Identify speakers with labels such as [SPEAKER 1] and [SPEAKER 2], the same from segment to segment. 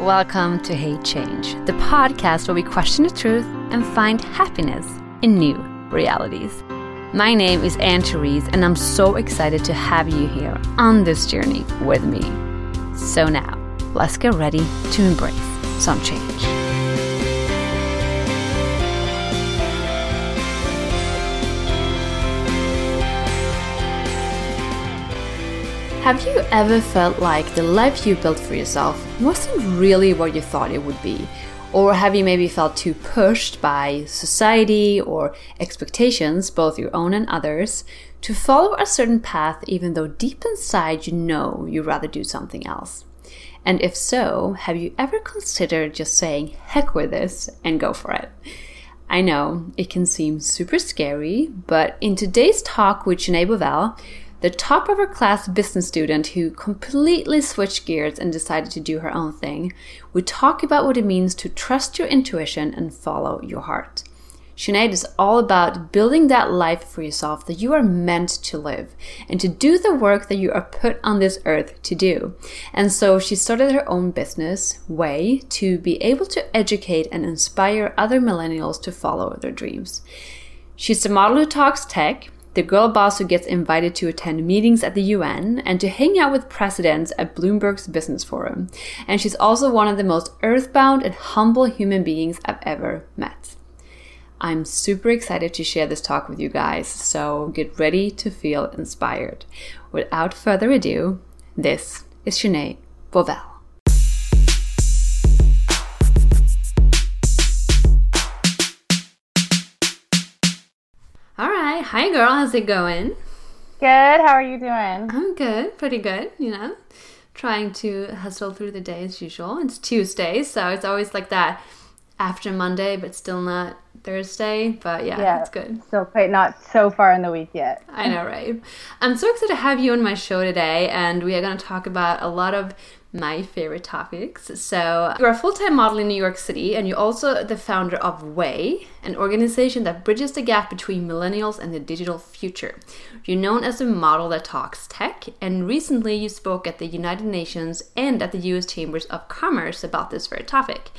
[SPEAKER 1] Welcome to Hate Change, the podcast where we question the truth and find happiness in new realities. My name is Anne Therese, and I'm so excited to have you here on this journey with me. So now, let's get ready to embrace some change. Have you ever felt like the life you built for yourself wasn't really what you thought it would be? Or have you maybe felt too pushed by society or expectations, both your own and others, to follow a certain path even though deep inside you know you'd rather do something else? And if so, have you ever considered just saying heck with this and go for it? I know it can seem super scary, but in today's talk with Sinead Bovell, the top of her class business student who completely switched gears and decided to do her own thing, we talk about what it means to trust your intuition and follow your heart. Sinead is all about building that life for yourself that you are meant to live and to do the work that you are put on this earth to do. And so she started her own business, WAYE, to be able to educate and inspire other millennials to follow their dreams. She's the model who talks tech, the girl boss who gets invited to attend meetings at the UN and to hang out with presidents at Bloomberg's Business Forum. And she's also one of the most earthbound and humble human beings I've ever met. I'm super excited to share this talk with you guys, so get ready to feel inspired. Without further ado, this is Sinead Bovell. All right. Hi, girl. How's it going?
[SPEAKER 2] Good. How are you doing?
[SPEAKER 1] I'm good. Pretty good, you know. Trying to hustle through the day as usual. It's Tuesday, so it's always like that after Monday, but still not Thursday. But yeah, yeah it's good.
[SPEAKER 2] Still quite not so far in the week yet.
[SPEAKER 1] I know, right? I'm so excited to have you on my show today, and we are going to talk about a lot of my favorite topics. So, you're a full time model in New York City, and you're also the founder of WAYE, an organization that bridges the gap between millennials and the digital future. You're known as a model that talks tech, and recently you spoke at the United Nations and at the US Chambers of Commerce about this very topic.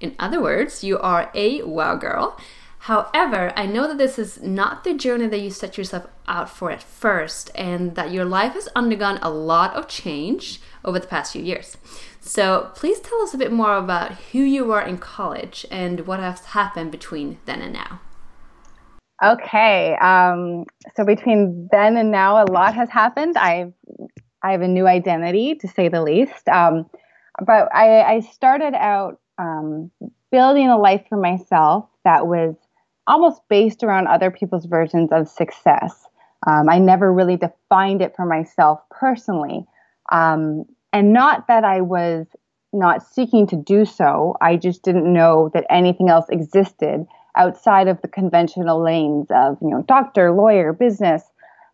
[SPEAKER 1] In other words, you are a wow girl. However, I know that this is not the journey that you set yourself out for at first, and that your life has undergone a lot of change over the past few years. So please tell us a bit more about who you were in college and what has happened between then and now.
[SPEAKER 2] Okay, um, so between then and now, a lot has happened. I've I have a new identity, to say the least. Um, but I, I, started out um, building a life for myself that was almost based around other people's versions of success. Um, I never really defined it for myself personally. Um, and not that I was not seeking to do so, I just didn't know that anything else existed outside of the conventional lanes of, you know, doctor, lawyer, business.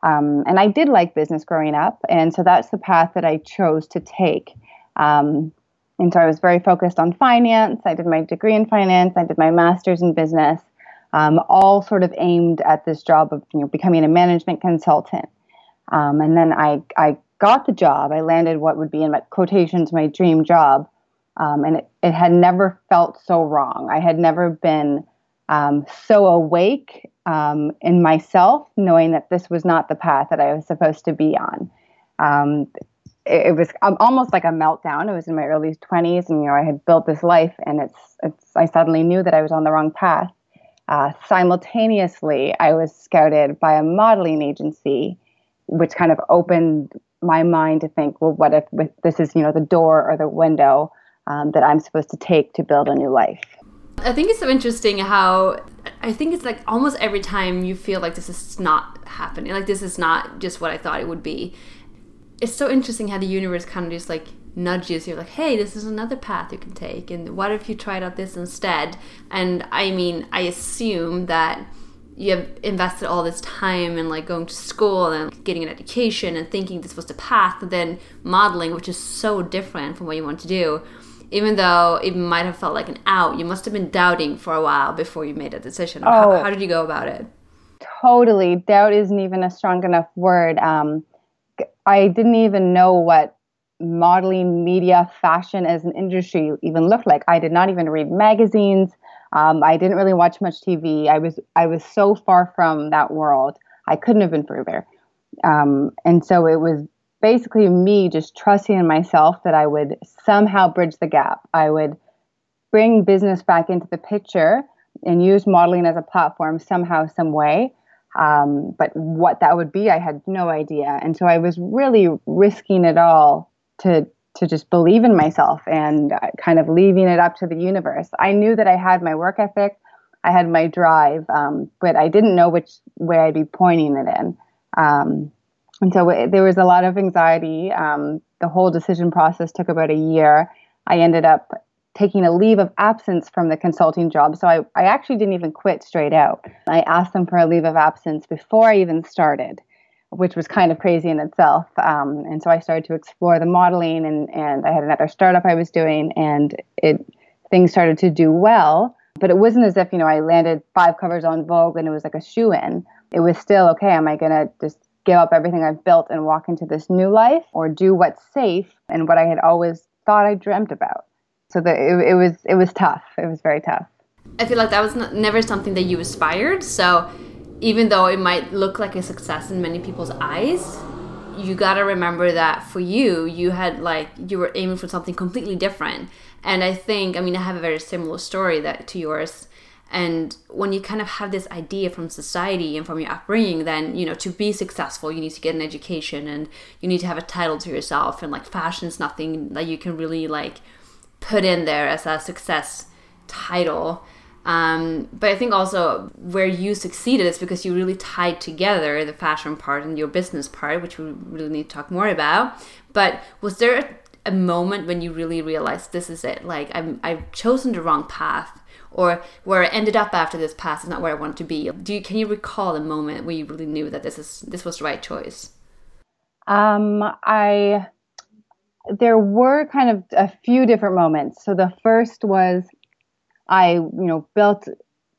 [SPEAKER 2] Um, and I did like business growing up. And so that's the path that I chose to take. Um, and so I was very focused on finance. I did my degree in finance, I did my master's in business, um, all sort of aimed at this job of you know becoming a management consultant. Um, and then I, I got the job. I landed what would be in my quotations my dream job. Um, and it, it had never felt so wrong. I had never been um, so awake um, in myself, knowing that this was not the path that I was supposed to be on. Um, it, it, was almost like a meltdown. It was in my early 20s, and you know I had built this life, and it's, it's I suddenly knew that I was on the wrong path. Uh, simultaneously, I was scouted by a modeling agency, which kind of opened my mind to think, well, what if this is, you know, the door or the window um, that I'm supposed to take to build a new life?
[SPEAKER 1] I think it's so interesting how I think it's like almost every time you feel like this is not happening, like this is not just what I thought it would be. It's so interesting how the universe kind of just like nudges you, like, hey, this is another path you can take, and what if you tried out this instead? And I mean, I assume that you have invested all this time in like going to school and getting an education and thinking this was the path, then modeling, which is so different from what you want to do. Even though it might have felt like an out, you must have been doubting for a while before you made a decision. Oh, how, how, did you go about it?
[SPEAKER 2] Totally. Doubt isn't even a strong enough word. Um, I didn't even know what modeling, media, fashion as an industry even looked like. I did not even read magazines. Um, I didn't really watch much TV. I was I was so far from that world. I couldn't have been further. Um, and so it was basically me just trusting in myself that I would somehow bridge the gap. I would bring business back into the picture and use modeling as a platform somehow, some way. Um, but what that would be, I had no idea. And so I was really risking it all to to just believe in myself and uh, kind of leaving it up to the universe. I knew that I had my work ethic, I had my drive, um, but I didn't know which way I'd be pointing it in. Um, and so it, there was a lot of anxiety. Um, the whole decision process took about a year. I ended up taking a leave of absence from the consulting job. So I, I actually didn't even quit straight out. I asked them for a leave of absence before I even started, which was kind of crazy in itself. Um, and so I started to explore the modeling, and, and I had another startup I was doing, and it things started to do well. But it wasn't as if, you know, I landed five covers on Vogue and it was like a shoe in. It was still, okay, am I to just give up everything I've built and walk into this new life or do what's safe and what I had always thought I dreamt about? so the, it, it was it was tough. It was very tough.
[SPEAKER 1] I feel like that was not, never something that you aspired. So even though it might look like a success in many people's eyes, you got to remember that for you, you had like you were aiming for something completely different. And I think, I mean, I have a very similar story that to yours. And when you kind of have this idea from society and from your upbringing, then you know to be successful, you need to get an education and you need to have a title to yourself. And like fashion is nothing that you can really like put in there as a success title. Um, but I think also where you succeeded is because you really tied together the fashion part and your business part, which we really need to talk more about. But was there a, a moment when you really realized this is it? Like I'm, I've chosen the wrong path, or where I ended up after this path is not where I want to be. Do you, can you recall a moment where you really knew that this is this was the right choice?
[SPEAKER 2] Um, I there were kind of a few different moments. So the first was I, you know, built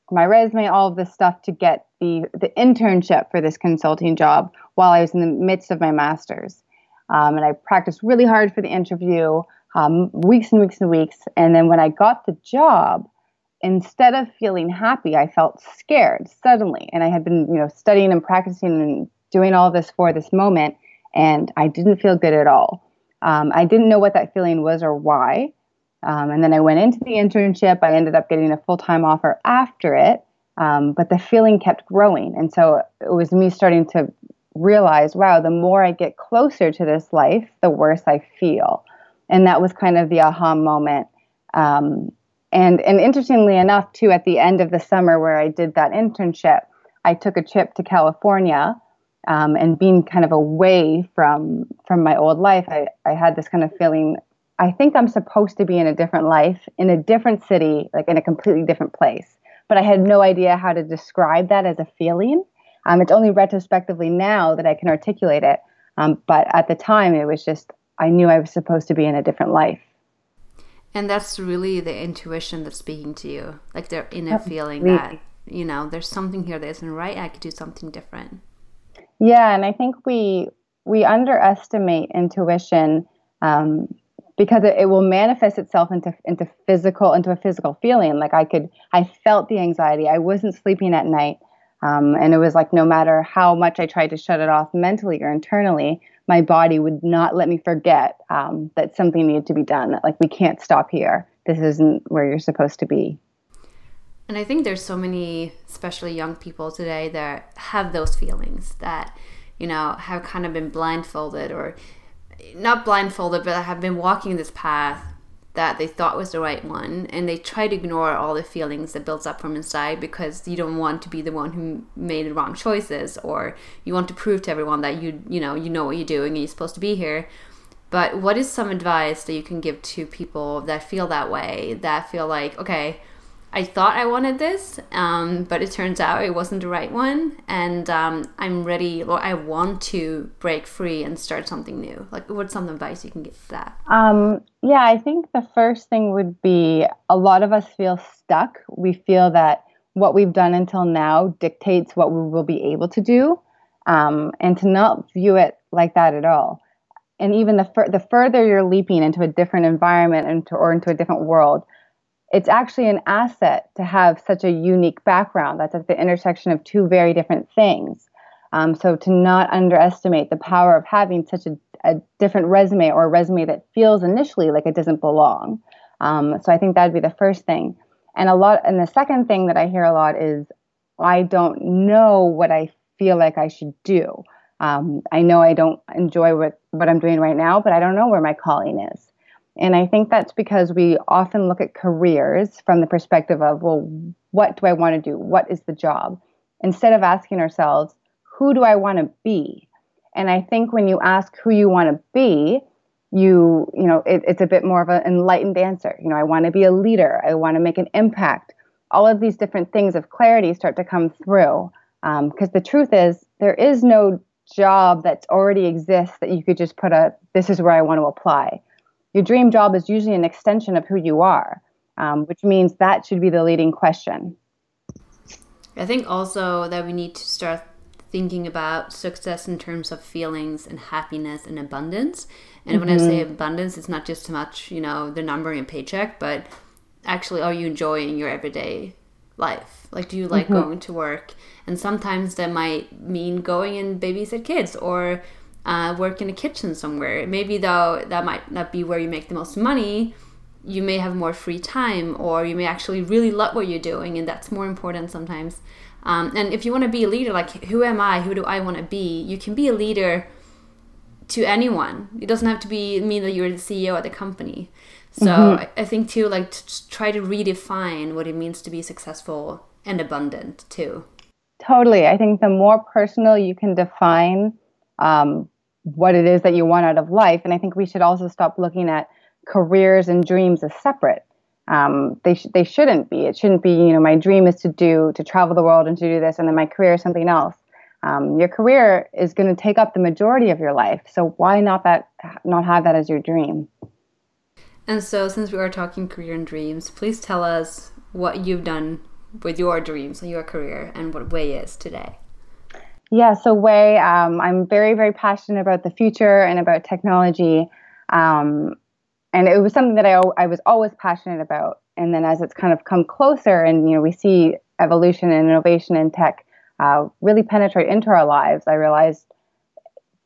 [SPEAKER 2] my resume, all of this stuff to get the the internship for this consulting job while I was in the midst of my master's. Um, and I practiced really hard for the interview, um, weeks and weeks and weeks. And then when I got the job, instead of feeling happy, I felt scared suddenly. And I had been, you know, studying and practicing and doing all this for this moment, and I didn't feel good at all. Um, I didn't know what that feeling was or why. Um, and then I went into the internship. I ended up getting a full time offer after it, um, but the feeling kept growing. And so it was me starting to realize wow, the more I get closer to this life, the worse I feel. And that was kind of the aha moment. Um, and, and interestingly enough, too, at the end of the summer where I did that internship, I took a trip to California um, and being kind of away from from my old life, I, I had this kind of feeling. I think I'm supposed to be in a different life, in a different city, like in a completely different place. But I had no idea how to describe that as a feeling. Um, it's only retrospectively now that I can articulate it. Um, but at the time, it was just I knew I was supposed to be in a different life.
[SPEAKER 1] And that's really the intuition that's speaking to you, like the inner feeling that you know there's something here that isn't right. I could do something different.
[SPEAKER 2] Yeah, and I think we we underestimate intuition um, because it, it, will manifest itself into into physical into a physical feeling. Like I could, I felt the anxiety. I wasn't sleeping at night, um, and it was like no matter how much I tried to shut it off mentally or internally, my body would not let me forget um, that something needed to be done. That like we can't stop here. This isn't where you're supposed to be.
[SPEAKER 1] And I think there's so many, especially young people today, that have those feelings that, you know, have kind of been blindfolded or not blindfolded, but have been walking this path that they thought was the right one and they try to ignore all the feelings that builds up from inside because you don't want to be the one who made the wrong choices or you want to prove to everyone that you you know you know what you're doing and you're supposed to be here. But what is some advice that you can give to people that feel that way that feel like okay I thought I wanted this, um, but it turns out it wasn't the right one, and um, I'm ready. Or I want to break free and start something new. Like, what's some advice you can give for that?
[SPEAKER 2] Um, yeah, I think the first thing would be a lot of us feel stuck. We feel that what we've done until now dictates what we will be able to do, um, and to not view it like that at all. and even the fur- the further you're leaping into a different environment into, or into a different world, it's actually an asset to have such a unique background that's at the intersection of two very different things. Um, so to not underestimate the power of having such a, a, different resume or a resume that feels initially like it doesn't belong. Um, so I think that'd be the first thing. And a lot, and the second thing that I hear a lot is, I don't know what I feel like I should do. Um, I know I don't enjoy what, what I'm doing right now, but I don't know where my calling is. And I think that's because we often look at careers from the perspective of, well, what do I want to do? What is the job? Instead of asking ourselves, who do I want to be? And I think when you ask who you want to be, you, you know, it, it's a bit more of an enlightened answer. You know, I want to be a leader. I want to make an impact. All of these different things of clarity start to come through. Because um, the truth is, there is no job that already exists that you could just put a, this is where I want to apply your dream job is usually an extension of who you are, um, which means that should be the leading question.
[SPEAKER 1] I think also that we need to start thinking about success in terms of feelings and happiness and abundance. And mm-hmm. when I say mm-hmm. abundance, it's not just so much, you know, the number in paycheck, but actually, are you enjoying your everyday life? Like, do you like mm-hmm. going to work? And sometimes that might mean going and babysit kids or uh, work in a kitchen somewhere. Maybe though that might not be where you make the most money. You may have more free time, or you may actually really love what you're doing, and that's more important sometimes. Um, and if you want to be a leader, like who am I? Who do I want to be? You can be a leader to anyone. It doesn't have to be mean that you're the CEO of the company. So mm-hmm. I, I think too, like to try to redefine what it means to be successful and abundant too.
[SPEAKER 2] Totally. I think the more personal you can define um, what it is that you want out of life. And I think we should also stop looking at careers and dreams as separate. Um, they sh- they shouldn't be. It shouldn't be. You know, my dream is to do to travel the world and to do this, and then my career is something else. Um, your career is going to take up the majority of your life. So why not that not have that as your dream?
[SPEAKER 1] And so, since we are talking career and dreams, please tell us what you've done with your dreams and your career, and what WAYE is today.
[SPEAKER 2] Yeah, so WAYE, um, I'm very, very passionate about the future and about technology. Um, and it was something that I, I was always passionate about. And then as it's kind of come closer and, you know, we see evolution and innovation in tech uh, really penetrate into our lives, I realized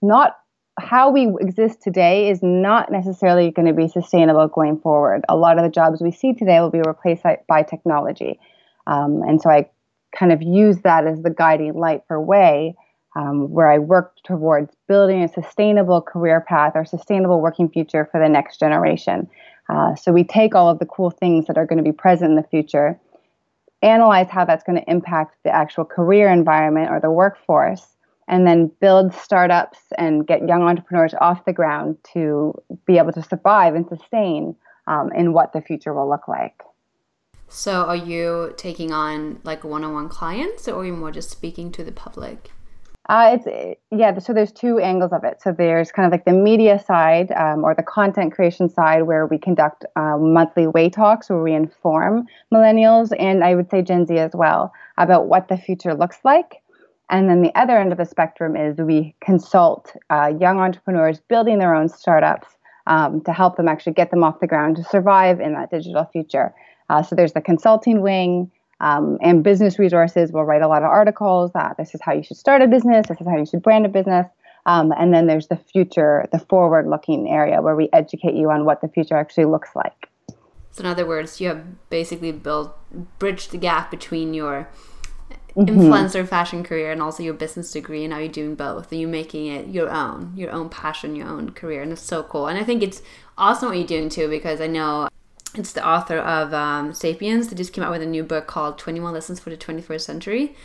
[SPEAKER 2] not how we exist today is not necessarily going to be sustainable going forward. A lot of the jobs we see today will be replaced by, by technology. Um, and so I kind of use that as the guiding light for WAYE um, where I work towards building a sustainable career path or sustainable working future for the next generation. Uh, so we take all of the cool things that are going to be present in the future, analyze how that's going to impact the actual career environment or the workforce, and then build startups and get young entrepreneurs off the ground to be able to survive and sustain um, in what the future will look like.
[SPEAKER 1] So, are you taking on like one-on-one clients, or are you more just speaking to the public?
[SPEAKER 2] Uh, it's yeah. So there's two angles of it. So there's kind of like the media side um, or the content creation side, where we conduct uh, monthly WAYE talks, where we inform millennials and I would say Gen Z as well about what the future looks like. And then the other end of the spectrum is we consult uh, young entrepreneurs building their own startups um, to help them actually get them off the ground to survive in that digital future. Uh, so there's the consulting wing um, and business resources We'll write a lot of articles that this is how you should start a business, this is how you should brand a business. Um, and then there's the future, the forward looking area where we educate you on what the future actually looks like.
[SPEAKER 1] So, in other words, you have basically built, bridged the gap between your mm-hmm. influencer fashion career and also your business degree and now you're doing both and you're making it your own your own passion your own career and it's so cool and i think it's awesome what you're doing too because i know it's the author of um, Sapiens They just came out with a new book called 21 Lessons for the 21st Century.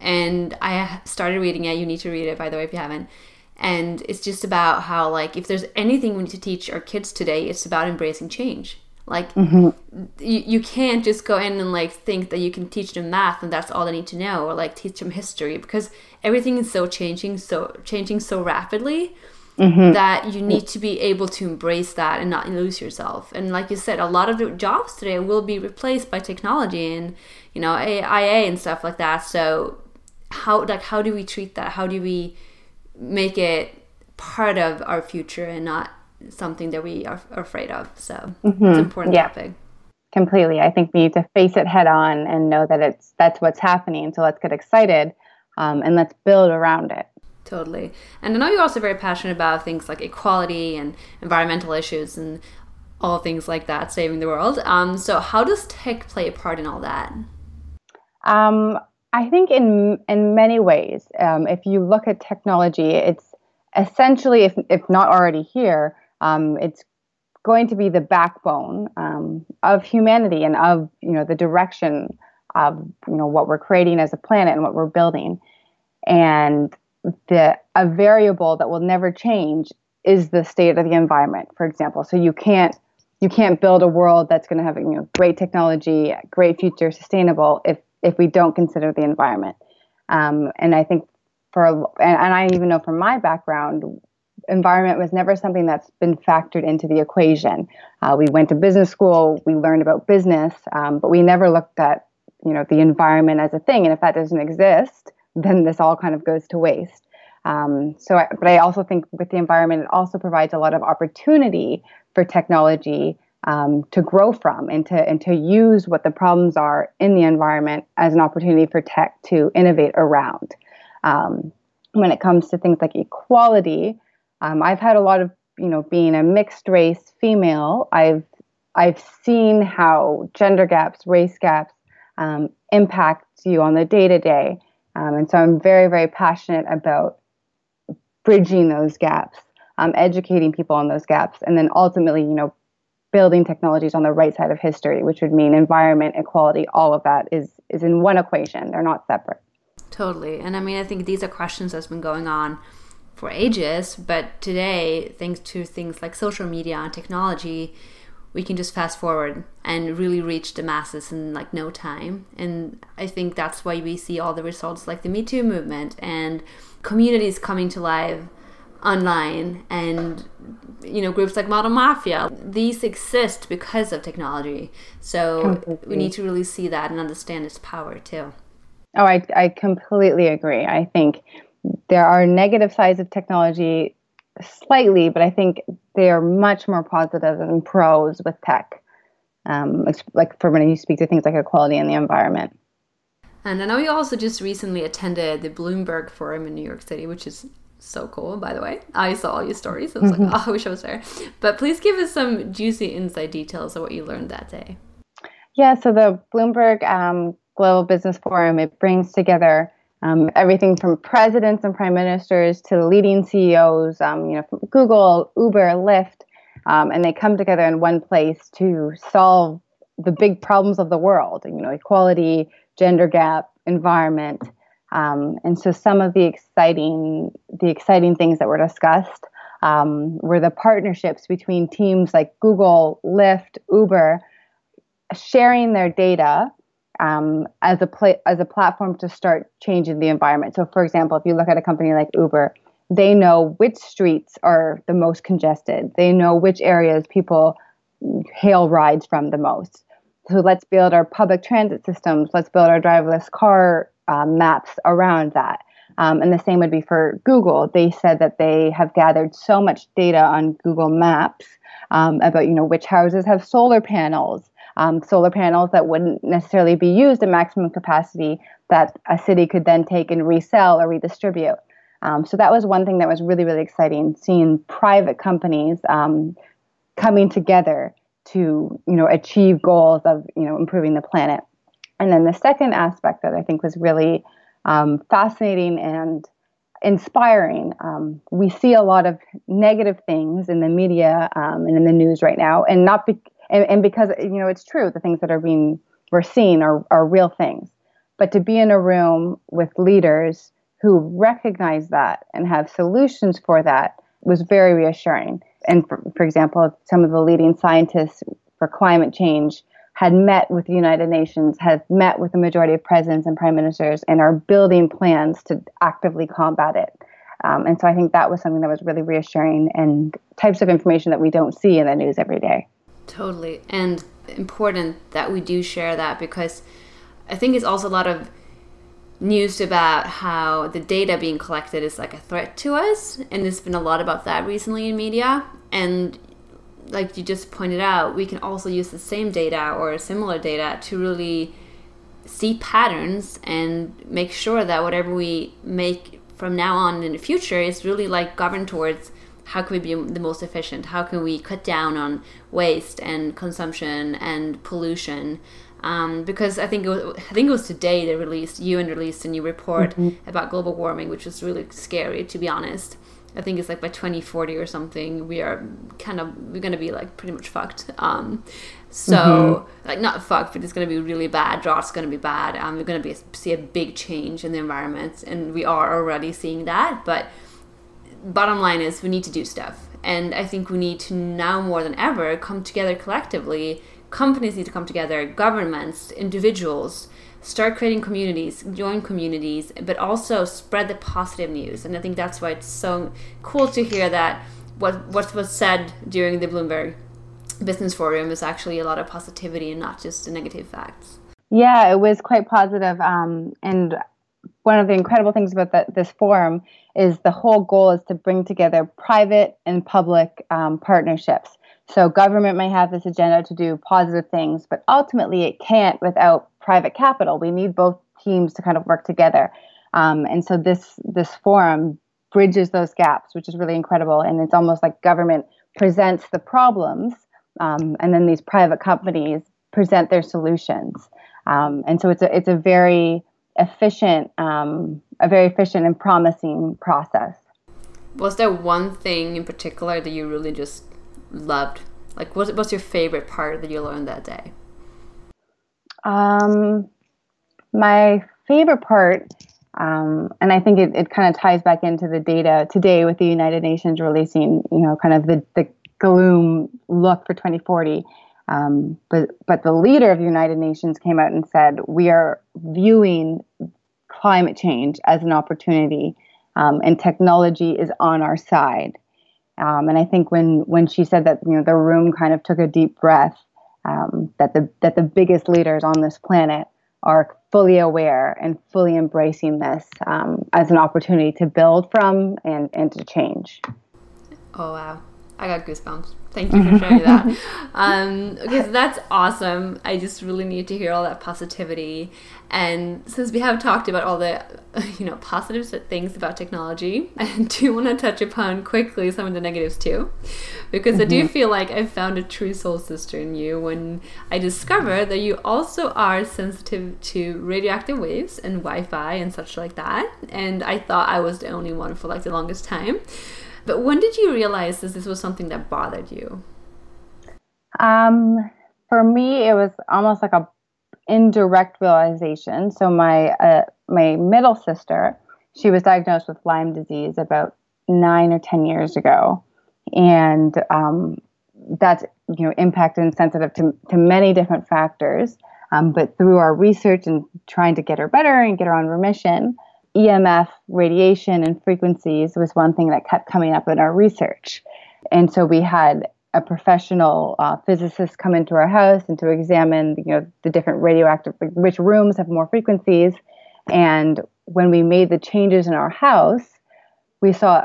[SPEAKER 1] And I started reading it. You need to read it, by the way, if you haven't. And it's just about how, like, if there's anything we need to teach our kids today, it's about embracing change. Like, mm-hmm. you, you can't just go in and, like, think that you can teach them math and that's all they need to know, or, like, teach them history because everything is so changing, so changing so rapidly Mm-hmm. that you need to be able to embrace that and not lose yourself. And like you said, a lot of the jobs today will be replaced by technology and you know AI and stuff like that. So how like how do we treat that? How do we make it part of our future and not something that we are, afraid of. So mm-hmm. it's an important yeah. topic.
[SPEAKER 2] Completely. I think we need to face it head on and know that it's that's what's happening. So let's get excited um, and let's build around it.
[SPEAKER 1] Totally. And I know you're also very passionate about things like equality and environmental issues and all things like that, saving the world. Um, so, how does tech play a part in all that?
[SPEAKER 2] Um, I think in in many ways, um, if you look at technology, it's essentially, if if not already here, um, it's going to be the backbone um, of humanity and of you know the direction of you know what we're creating as a planet and what we're building. And the a variable that will never change is the state of the environment, for example. So you can't you can't build a world that's going to have you know great technology, great future, sustainable if if we don't consider the environment. Um, and I think for and, and I even know from my background, environment was never something that's been factored into the equation. Uh, we went to business school, we learned about business, um, but we never looked at you know the environment as a thing. And if that doesn't exist, then this all kind of goes to waste. Um, so, I, but I also think with the environment, it also provides a lot of opportunity for technology um, to grow from and to and to use what the problems are in the environment as an opportunity for tech to innovate around. Um, when it comes to things like equality, um, I've had a lot of you know being a mixed race female. I've I've seen how gender gaps, race gaps um, impact you on the day to day. Um, and so I'm very, very passionate about bridging those gaps, um, educating people on those gaps, and then ultimately, you know, building technologies on the right side of history, which would mean environment, equality, all of that is is in one equation. They're not separate.
[SPEAKER 1] Totally. And I mean, I think these are questions that's been going on for ages, but today, thanks to things like social media and technology, we can just fast forward and really reach the masses in like no time. And I think that's why we see all the results like the Me Too movement and communities coming to life online and you know groups like modern mafia these exist because of technology so completely. we need to really see that and understand its power too
[SPEAKER 2] oh I, I completely agree i think there are negative sides of technology slightly, but I think they are much more positive than pros with tech. Um, like for when you speak to things like equality in the environment.
[SPEAKER 1] And I know you also just recently attended the Bloomberg Forum in New York City, which is so cool, by the way. I saw all your stories. I was like, oh, I wish I was there. But please give us some juicy inside details of what you learned that day.
[SPEAKER 2] Yeah, so the Bloomberg um, Global Business Forum, it brings together um, everything from presidents and prime ministers to leading CEOs, um, you know, from Google, Uber, Lyft, um, and they come together in one place to solve the big problems of the world. You know, equality, gender gap, environment, um, and so some of the exciting the exciting things that were discussed um, were the partnerships between teams like Google, Lyft, Uber, sharing their data um, as a pla- as a platform to start changing the environment. So, for example, if you look at a company like Uber, they know which streets are the most congested. They know which areas people hail rides from the most. So let's build our public transit systems. Let's build our driverless car um, maps around that. Um, and the same would be for Google. They said that they have gathered so much data on Google Maps um, about you know which houses have solar panels, um, solar panels that wouldn't necessarily be used at maximum capacity that a city could then take and resell or redistribute. Um, so that was one thing that was really, really exciting, seeing private companies um, coming together to, you know, achieve goals of, you know, improving the planet. And then the second aspect that I think was really um, fascinating and inspiring. Um, we see a lot of negative things in the media um, and in the news right now, and not be- and, and because you know it's true the things that are being we're seeing are, are real things. But to be in a room with leaders who recognize that and have solutions for that was very reassuring. And for, for example some of the leading scientists for climate change had met with the united nations had met with the majority of presidents and prime ministers and are building plans to actively combat it. Um, and so i think that was something that was really reassuring and types of information that we don't see in the news every day
[SPEAKER 1] Totally. And important that we do share that because I think it's also a lot of news about how the data being collected is like a threat to us and there's been a lot about that recently in media and like you just pointed out we can also use the same data or similar data to really see patterns and make sure that whatever we make from now on in the future is really like governed towards how can we be the most efficient how can we cut down on waste and consumption and pollution um, because I think it was, I think it was today they released UN released a new report mm-hmm. about global warming, which was really scary to be honest. I think it's like by 2040 or something, we are kind of we're gonna be like pretty much fucked. Um, so mm-hmm. like not fucked, but it's gonna be really bad. Drought's gonna be bad. Um, we're gonna be see a big change in the environment, and we are already seeing that. But bottom line is we need to do stuff, and I think we need to now more than ever come together collectively companies need to come together, governments, individuals, start creating communities, join communities, but also spread the positive news. And I think that's why it's so cool to hear that what what was said during the Bloomberg Business Forum is actually a lot of positivity and not just negative facts.
[SPEAKER 2] Yeah, it was quite positive. Um, and one of the incredible things about the, this forum is the whole goal is to bring together private and public um, partnerships. So government may have this agenda to do positive things, but ultimately it can't without private capital. We need both teams to kind of work together. Um, and so this this forum bridges those gaps, which is really incredible. And it's almost like government presents the problems, um, and then these private companies present their solutions. Um, and so it's a it's a very efficient, um, a very efficient and promising process.
[SPEAKER 1] Was there one thing in particular that you really just loved? Like, what was your favorite part that you learned that day?
[SPEAKER 2] Um, my favorite part, um, and I think it, it kind of ties back into the data today with the United Nations releasing, you know, kind of the, the gloom look for 2040. Um, but but the leader of the United Nations came out and said we are viewing climate change as an opportunity, um, and technology is on our side. Um, and I think when when she said that, you know, the room kind of took a deep breath. Um, that the that the biggest leaders on this planet are fully aware and fully embracing this um, as an opportunity to build from and and to change.
[SPEAKER 1] Oh wow, I got goosebumps. Thank you for sharing that. Um, okay, so that's awesome. I just really need to hear all that positivity. And since we have talked about all the, you know, positive things about technology, I do want to touch upon quickly some of the negatives too, because mm-hmm. I do mm-hmm. feel like I found a true soul sister in you when I discovered that you also are sensitive to radioactive waves and Wi-Fi and such like that. And I thought I was the only one for like the longest time. But when did you realize that this was something that bothered you?
[SPEAKER 2] Um, for me, it was almost like a indirect realization. So my uh, my middle sister, she was diagnosed with Lyme disease about nine or ten years ago, and um, that's you know impacted and sensitive to to many different factors. Um, but through our research and trying to get her better and get her on remission, EMF radiation and frequencies was one thing that kept coming up in our research. And so we had a professional uh, physicist come into our house and to examine, you know, the different radioactive, which rooms have more frequencies. And when we made the changes in our house, we saw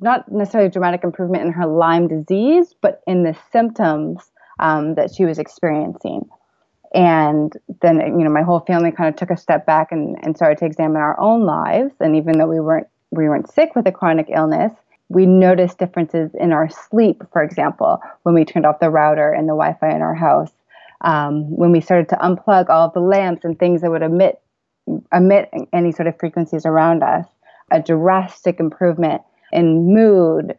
[SPEAKER 2] not necessarily dramatic improvement in her Lyme disease, but in the symptoms um, that she was experiencing and then you know my whole family kind of took a step back and, and started to examine our own lives. And even though we weren't we weren't sick with a chronic illness we noticed differences in our sleep. For example when we turned off the router and the wi-fi in our house um, when we started to unplug all of the lamps and things that would emit emit any sort of frequencies around us a drastic improvement in mood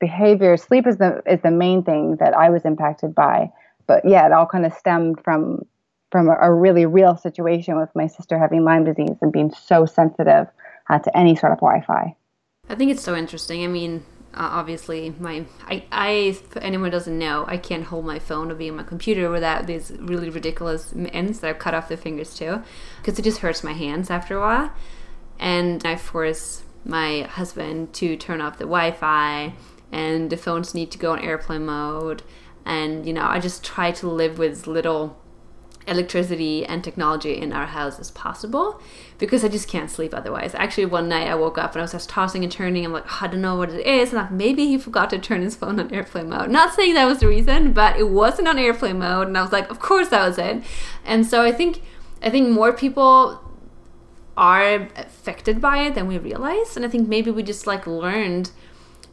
[SPEAKER 2] behavior sleep is the is the main thing that i was impacted by but yeah, it all kind of stemmed from from a, a, really real situation with my sister having Lyme disease and being so sensitive uh, to any sort of Wi-Fi.
[SPEAKER 1] I think it's so interesting. I mean, uh, obviously, my I, I anyone doesn't know, I can't hold my phone or be on my computer without these really ridiculous ends that I've cut off the fingers too, because it just hurts my hands after a while. And I force my husband to turn off the Wi-Fi, and the phones need to go on airplane mode and you know i just try to live with little electricity and technology in our house as possible because I just can't sleep otherwise. Actually, one night I woke up and I was just tossing and turning. I'm like, oh, I don't know what it is. And like maybe he forgot to turn his phone on airplane mode. Not saying that was the reason, but it wasn't on airplane mode. And I was like, of course that was it. And so I think I think more people are affected by it than we realize. And I think maybe we just like learned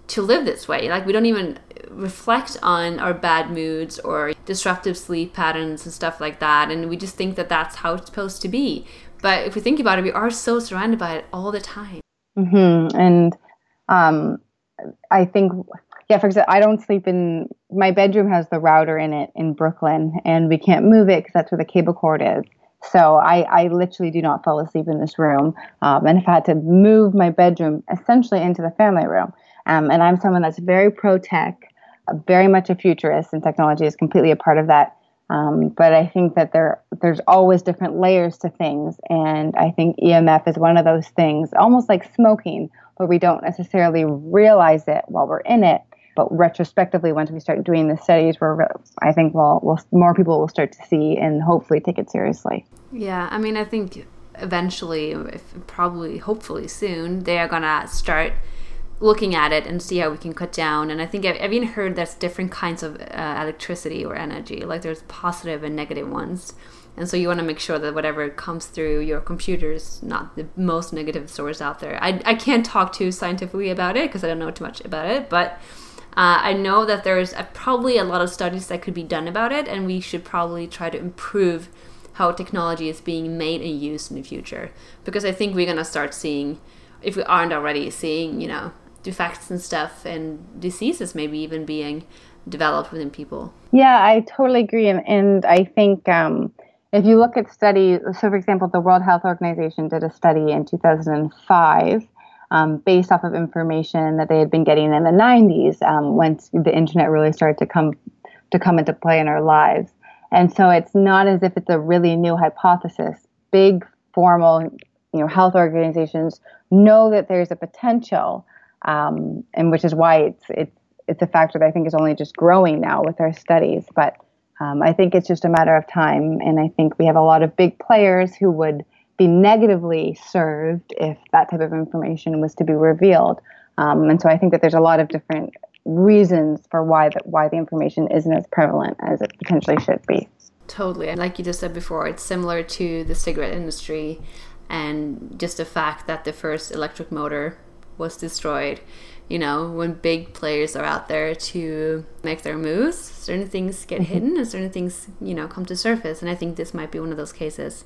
[SPEAKER 1] to live this way. Like we don't even reflect on our bad moods or disruptive sleep patterns and stuff like that. And we just think that that's how it's supposed to be. But if we think about it, we are so surrounded by it all the time.
[SPEAKER 2] Mm-hmm. And um, I think, yeah, for example, I don't sleep in my bedroom has the router in it in Brooklyn, and we can't move it because that's where the cable cord is. So I, I literally do not fall asleep in this room, um, and if I had to move my bedroom essentially into the family room. Um, and I'm someone that's very pro tech, very much a futurist, and technology is completely a part of that. Um, but I think that there there's always different layers to things, and I think EMF is one of those things, almost like smoking, where we don't necessarily realize it while we're in it, but retrospectively, once we start doing the studies, where I think we'll, we'll more people will start to see and hopefully take it seriously.
[SPEAKER 1] Yeah, I mean, I think eventually, if probably, hopefully soon, they are gonna start looking at it and see how we can cut down. And I think I've, even heard there's different kinds of uh, electricity or energy. Like there's positive and negative ones. And so you want to make sure that whatever comes through your computer is not the most negative source out there. I, I can't talk too scientifically about it because I don't know too much about it, but uh, I know that there's a, probably a lot of studies that could be done about it, and we should probably try to improve how technology is being made and used in the future. Because I think we're going to start seeing, if we aren't already seeing, you know, defects and stuff and diseases maybe even being developed within people.
[SPEAKER 2] Yeah, I totally agree. And, and I think um, if you look at studies, so for example, the World Health Organization did a study in 2005 um, based off of information that they had been getting in the 90s um, once the internet really started to come to come into play in our lives. And so it's not as if it's a really new hypothesis. Big formal, you know, health organizations know that there's a potential um, and which is why it's it's it's a factor that I think is only just growing now with our studies. But um, I think it's just a matter of time, and I think we have a lot of big players who would be negatively served if that type of information was to be revealed. Um, and so I think that there's a lot of different reasons for why that why the information isn't as prevalent as it potentially should be.
[SPEAKER 1] Totally, and like you just said before, it's similar to the cigarette industry, and just the fact that the first electric motor was destroyed. You know, when big players are out there to make their moves, certain things get mm-hmm. hidden and certain things, you know, come to surface. And I think this might be one of those cases.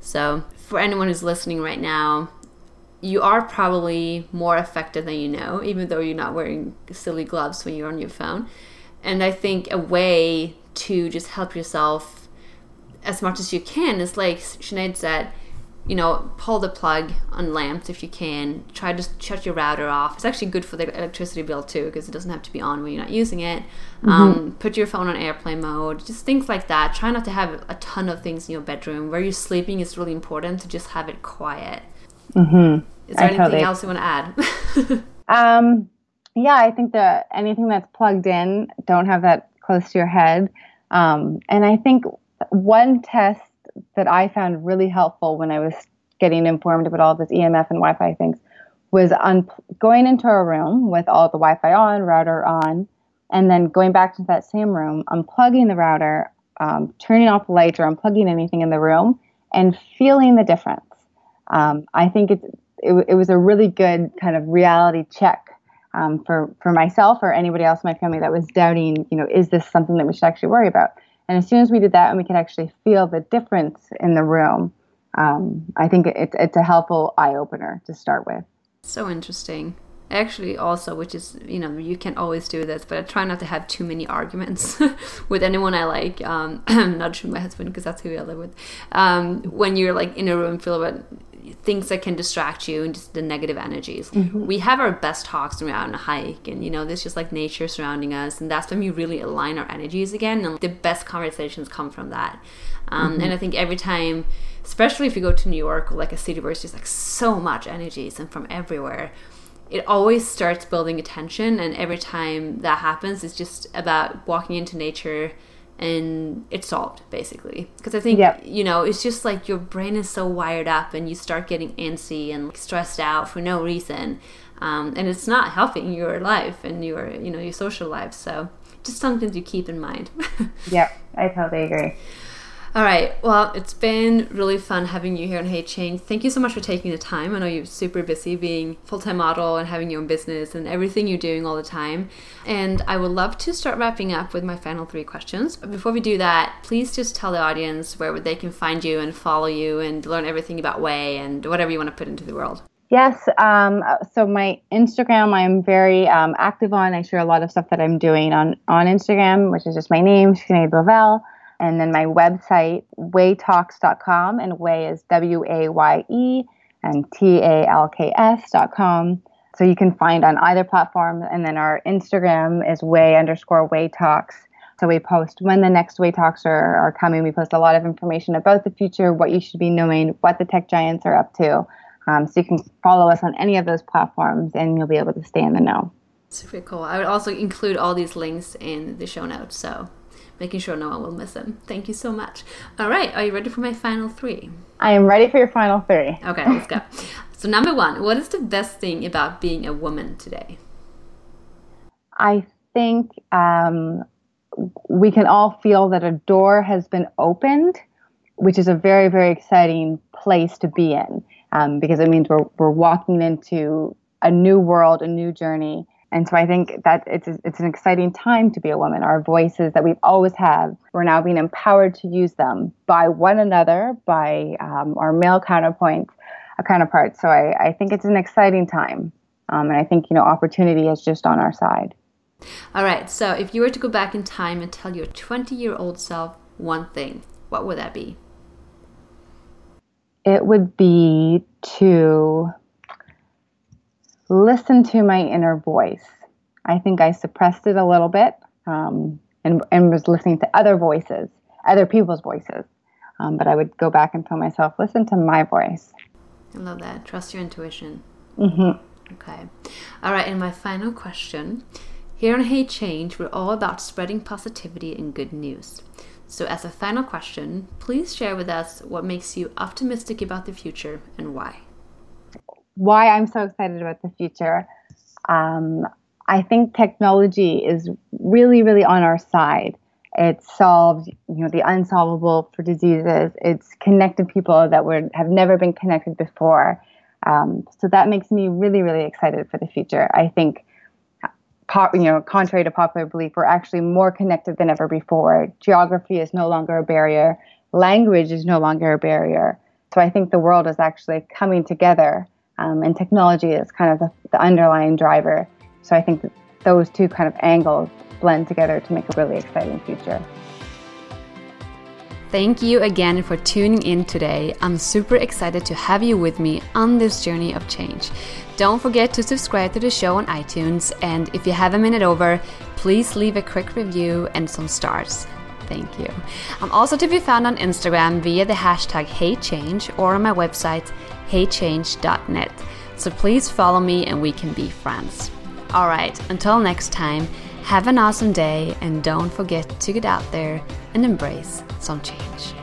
[SPEAKER 1] So, for anyone who's listening right now, you are probably more affected than you know, even though you're not wearing silly gloves when you're on your phone. And I think a way to just help yourself as much as you can is like Sinead said, you know, pull the plug on lamps if you can. Try to shut your router off. It's actually good for the electricity bill too because it doesn't have to be on when you're not using it. Mm-hmm. Um, put your phone on airplane mode. Just things like that. Try not to have a ton of things in your bedroom. Where you're sleeping is really important to just have it quiet.
[SPEAKER 2] Mm-hmm.
[SPEAKER 1] Is there I anything totally. else you want to
[SPEAKER 2] add? um, yeah, I think that anything that's plugged in, don't have that close to your head. Um, and I think one test that I found really helpful when I was getting informed about all this EMF and Wi-Fi things was un- going into a room with all the Wi-Fi on, router on, and then going back to that same room, unplugging the router, um, turning off the lights or unplugging anything in the room, and feeling the difference. Um, I think it, it, it was a really good kind of reality check um, for for myself or anybody else in my family that was doubting, you know, is this something that we should actually worry about? And as soon as we did that and we could actually feel the difference in the room, um, I think it, it's a helpful eye opener to start with.
[SPEAKER 1] So interesting. Actually, also, which is, you know, you can always do this, but I try not to have too many arguments with anyone I like. Um, not true my husband, because that's who I live with. Um, when you're like in a room filled with things that can distract you and just the negative energies. Mm-hmm. We have our best talks when we're out on a hike, and you know, there's just like nature surrounding us, and that's when we really align our energies again. And the best conversations come from that. Um, mm-hmm. And I think every time, especially if you go to New York or like a city where it's just like so much energies and from everywhere, it always starts building attention. And every time that happens, it's just about walking into nature and it's solved basically. Because i think yep. you know it's just like your brain is so wired up and you start getting antsy and like, stressed out for no reason um, and it's not helping your life and your you know your social life. So just something to keep in mind.
[SPEAKER 2] Yep i totally agree
[SPEAKER 1] all right. Well, it's been really fun having you here on Hey Change. Thank you so much for taking the time. I know you're super busy being full-time model and having your own business and everything you're doing all the time. And I would love to start wrapping up with my final three questions. But before we do that, please just tell the audience where they can find you and follow you and learn everything about WAYE and whatever you want to put into the world.
[SPEAKER 2] Yes. Um, so my Instagram, I'm very um, active on. I share a lot of stuff that I'm doing on on Instagram, which is just my name, Sinead Lavelle. And then my website, wayetalks.com, and WAYE is W A Y E and T A L K S.com. So you can find on either platform. And then our Instagram is WAYE underscore WAYE talks. So we post when the next WAYE talks are, are coming. We post a lot of information about the future, what you should be knowing, what the tech giants are up to. Um, so you can follow us on any of those platforms and you'll be able to stay in the know.
[SPEAKER 1] Super cool. I would also include all these links in the show notes. So making sure no one will miss them. Thank you so much. All right, are you ready for my final three?
[SPEAKER 2] I am ready for your final three.
[SPEAKER 1] Okay, let's go. so, number one, what is the best thing about being a woman today?
[SPEAKER 2] I think um, we can all feel that a door has been opened, which is a very, very exciting place to be in um, because it means we're, we're walking into a new world, a new journey and so I think that it's it's an exciting time to be a woman. Our voices that we've always had, we're now being empowered to use them by one another, by um, our male counterpoints, uh, counterparts. So I, I think it's an exciting time, um, and I think you know opportunity is just on our side.
[SPEAKER 1] All right. So if you were to go back in time and tell your 20 year old self one thing, what would that be?
[SPEAKER 2] It would be to listen to my inner voice. I think I suppressed it a little bit um, and, and was listening to other voices, other people's voices. Um, but I would go back and tell myself, listen to my voice.
[SPEAKER 1] I love that. Trust your intuition.
[SPEAKER 2] Mm-hmm.
[SPEAKER 1] Okay. All right. And my final question here on Hey Change, we're all about spreading positivity and good news. So, as a final question, please share with us what makes you optimistic about the future and why
[SPEAKER 2] why I'm so excited about the future. Um, I think technology is really, really on our side. It solves, you know, the unsolvable for diseases. It's connected people that would have never been connected before. Um, so that makes me really, really excited for the future. I think, you know, contrary to popular belief, we're actually more connected than ever before. Geography is no longer a barrier. Language is no longer a barrier. So I think the world is actually coming together um, and technology is kind of the, the underlying driver. So I think those two kind of angles blend together to make a really exciting future.
[SPEAKER 1] Thank you again for tuning in today. I'm super excited to have you with me on this journey of change. Don't forget to subscribe to the show on iTunes, and if you have a minute over, please leave a quick review and some stars. Thank you. I'm also to be found on Instagram via the hashtag HeyChange or on my website heychange.net. So please follow me and we can be friends. All right, until next time, have an awesome day and don't forget to get out there and embrace some change.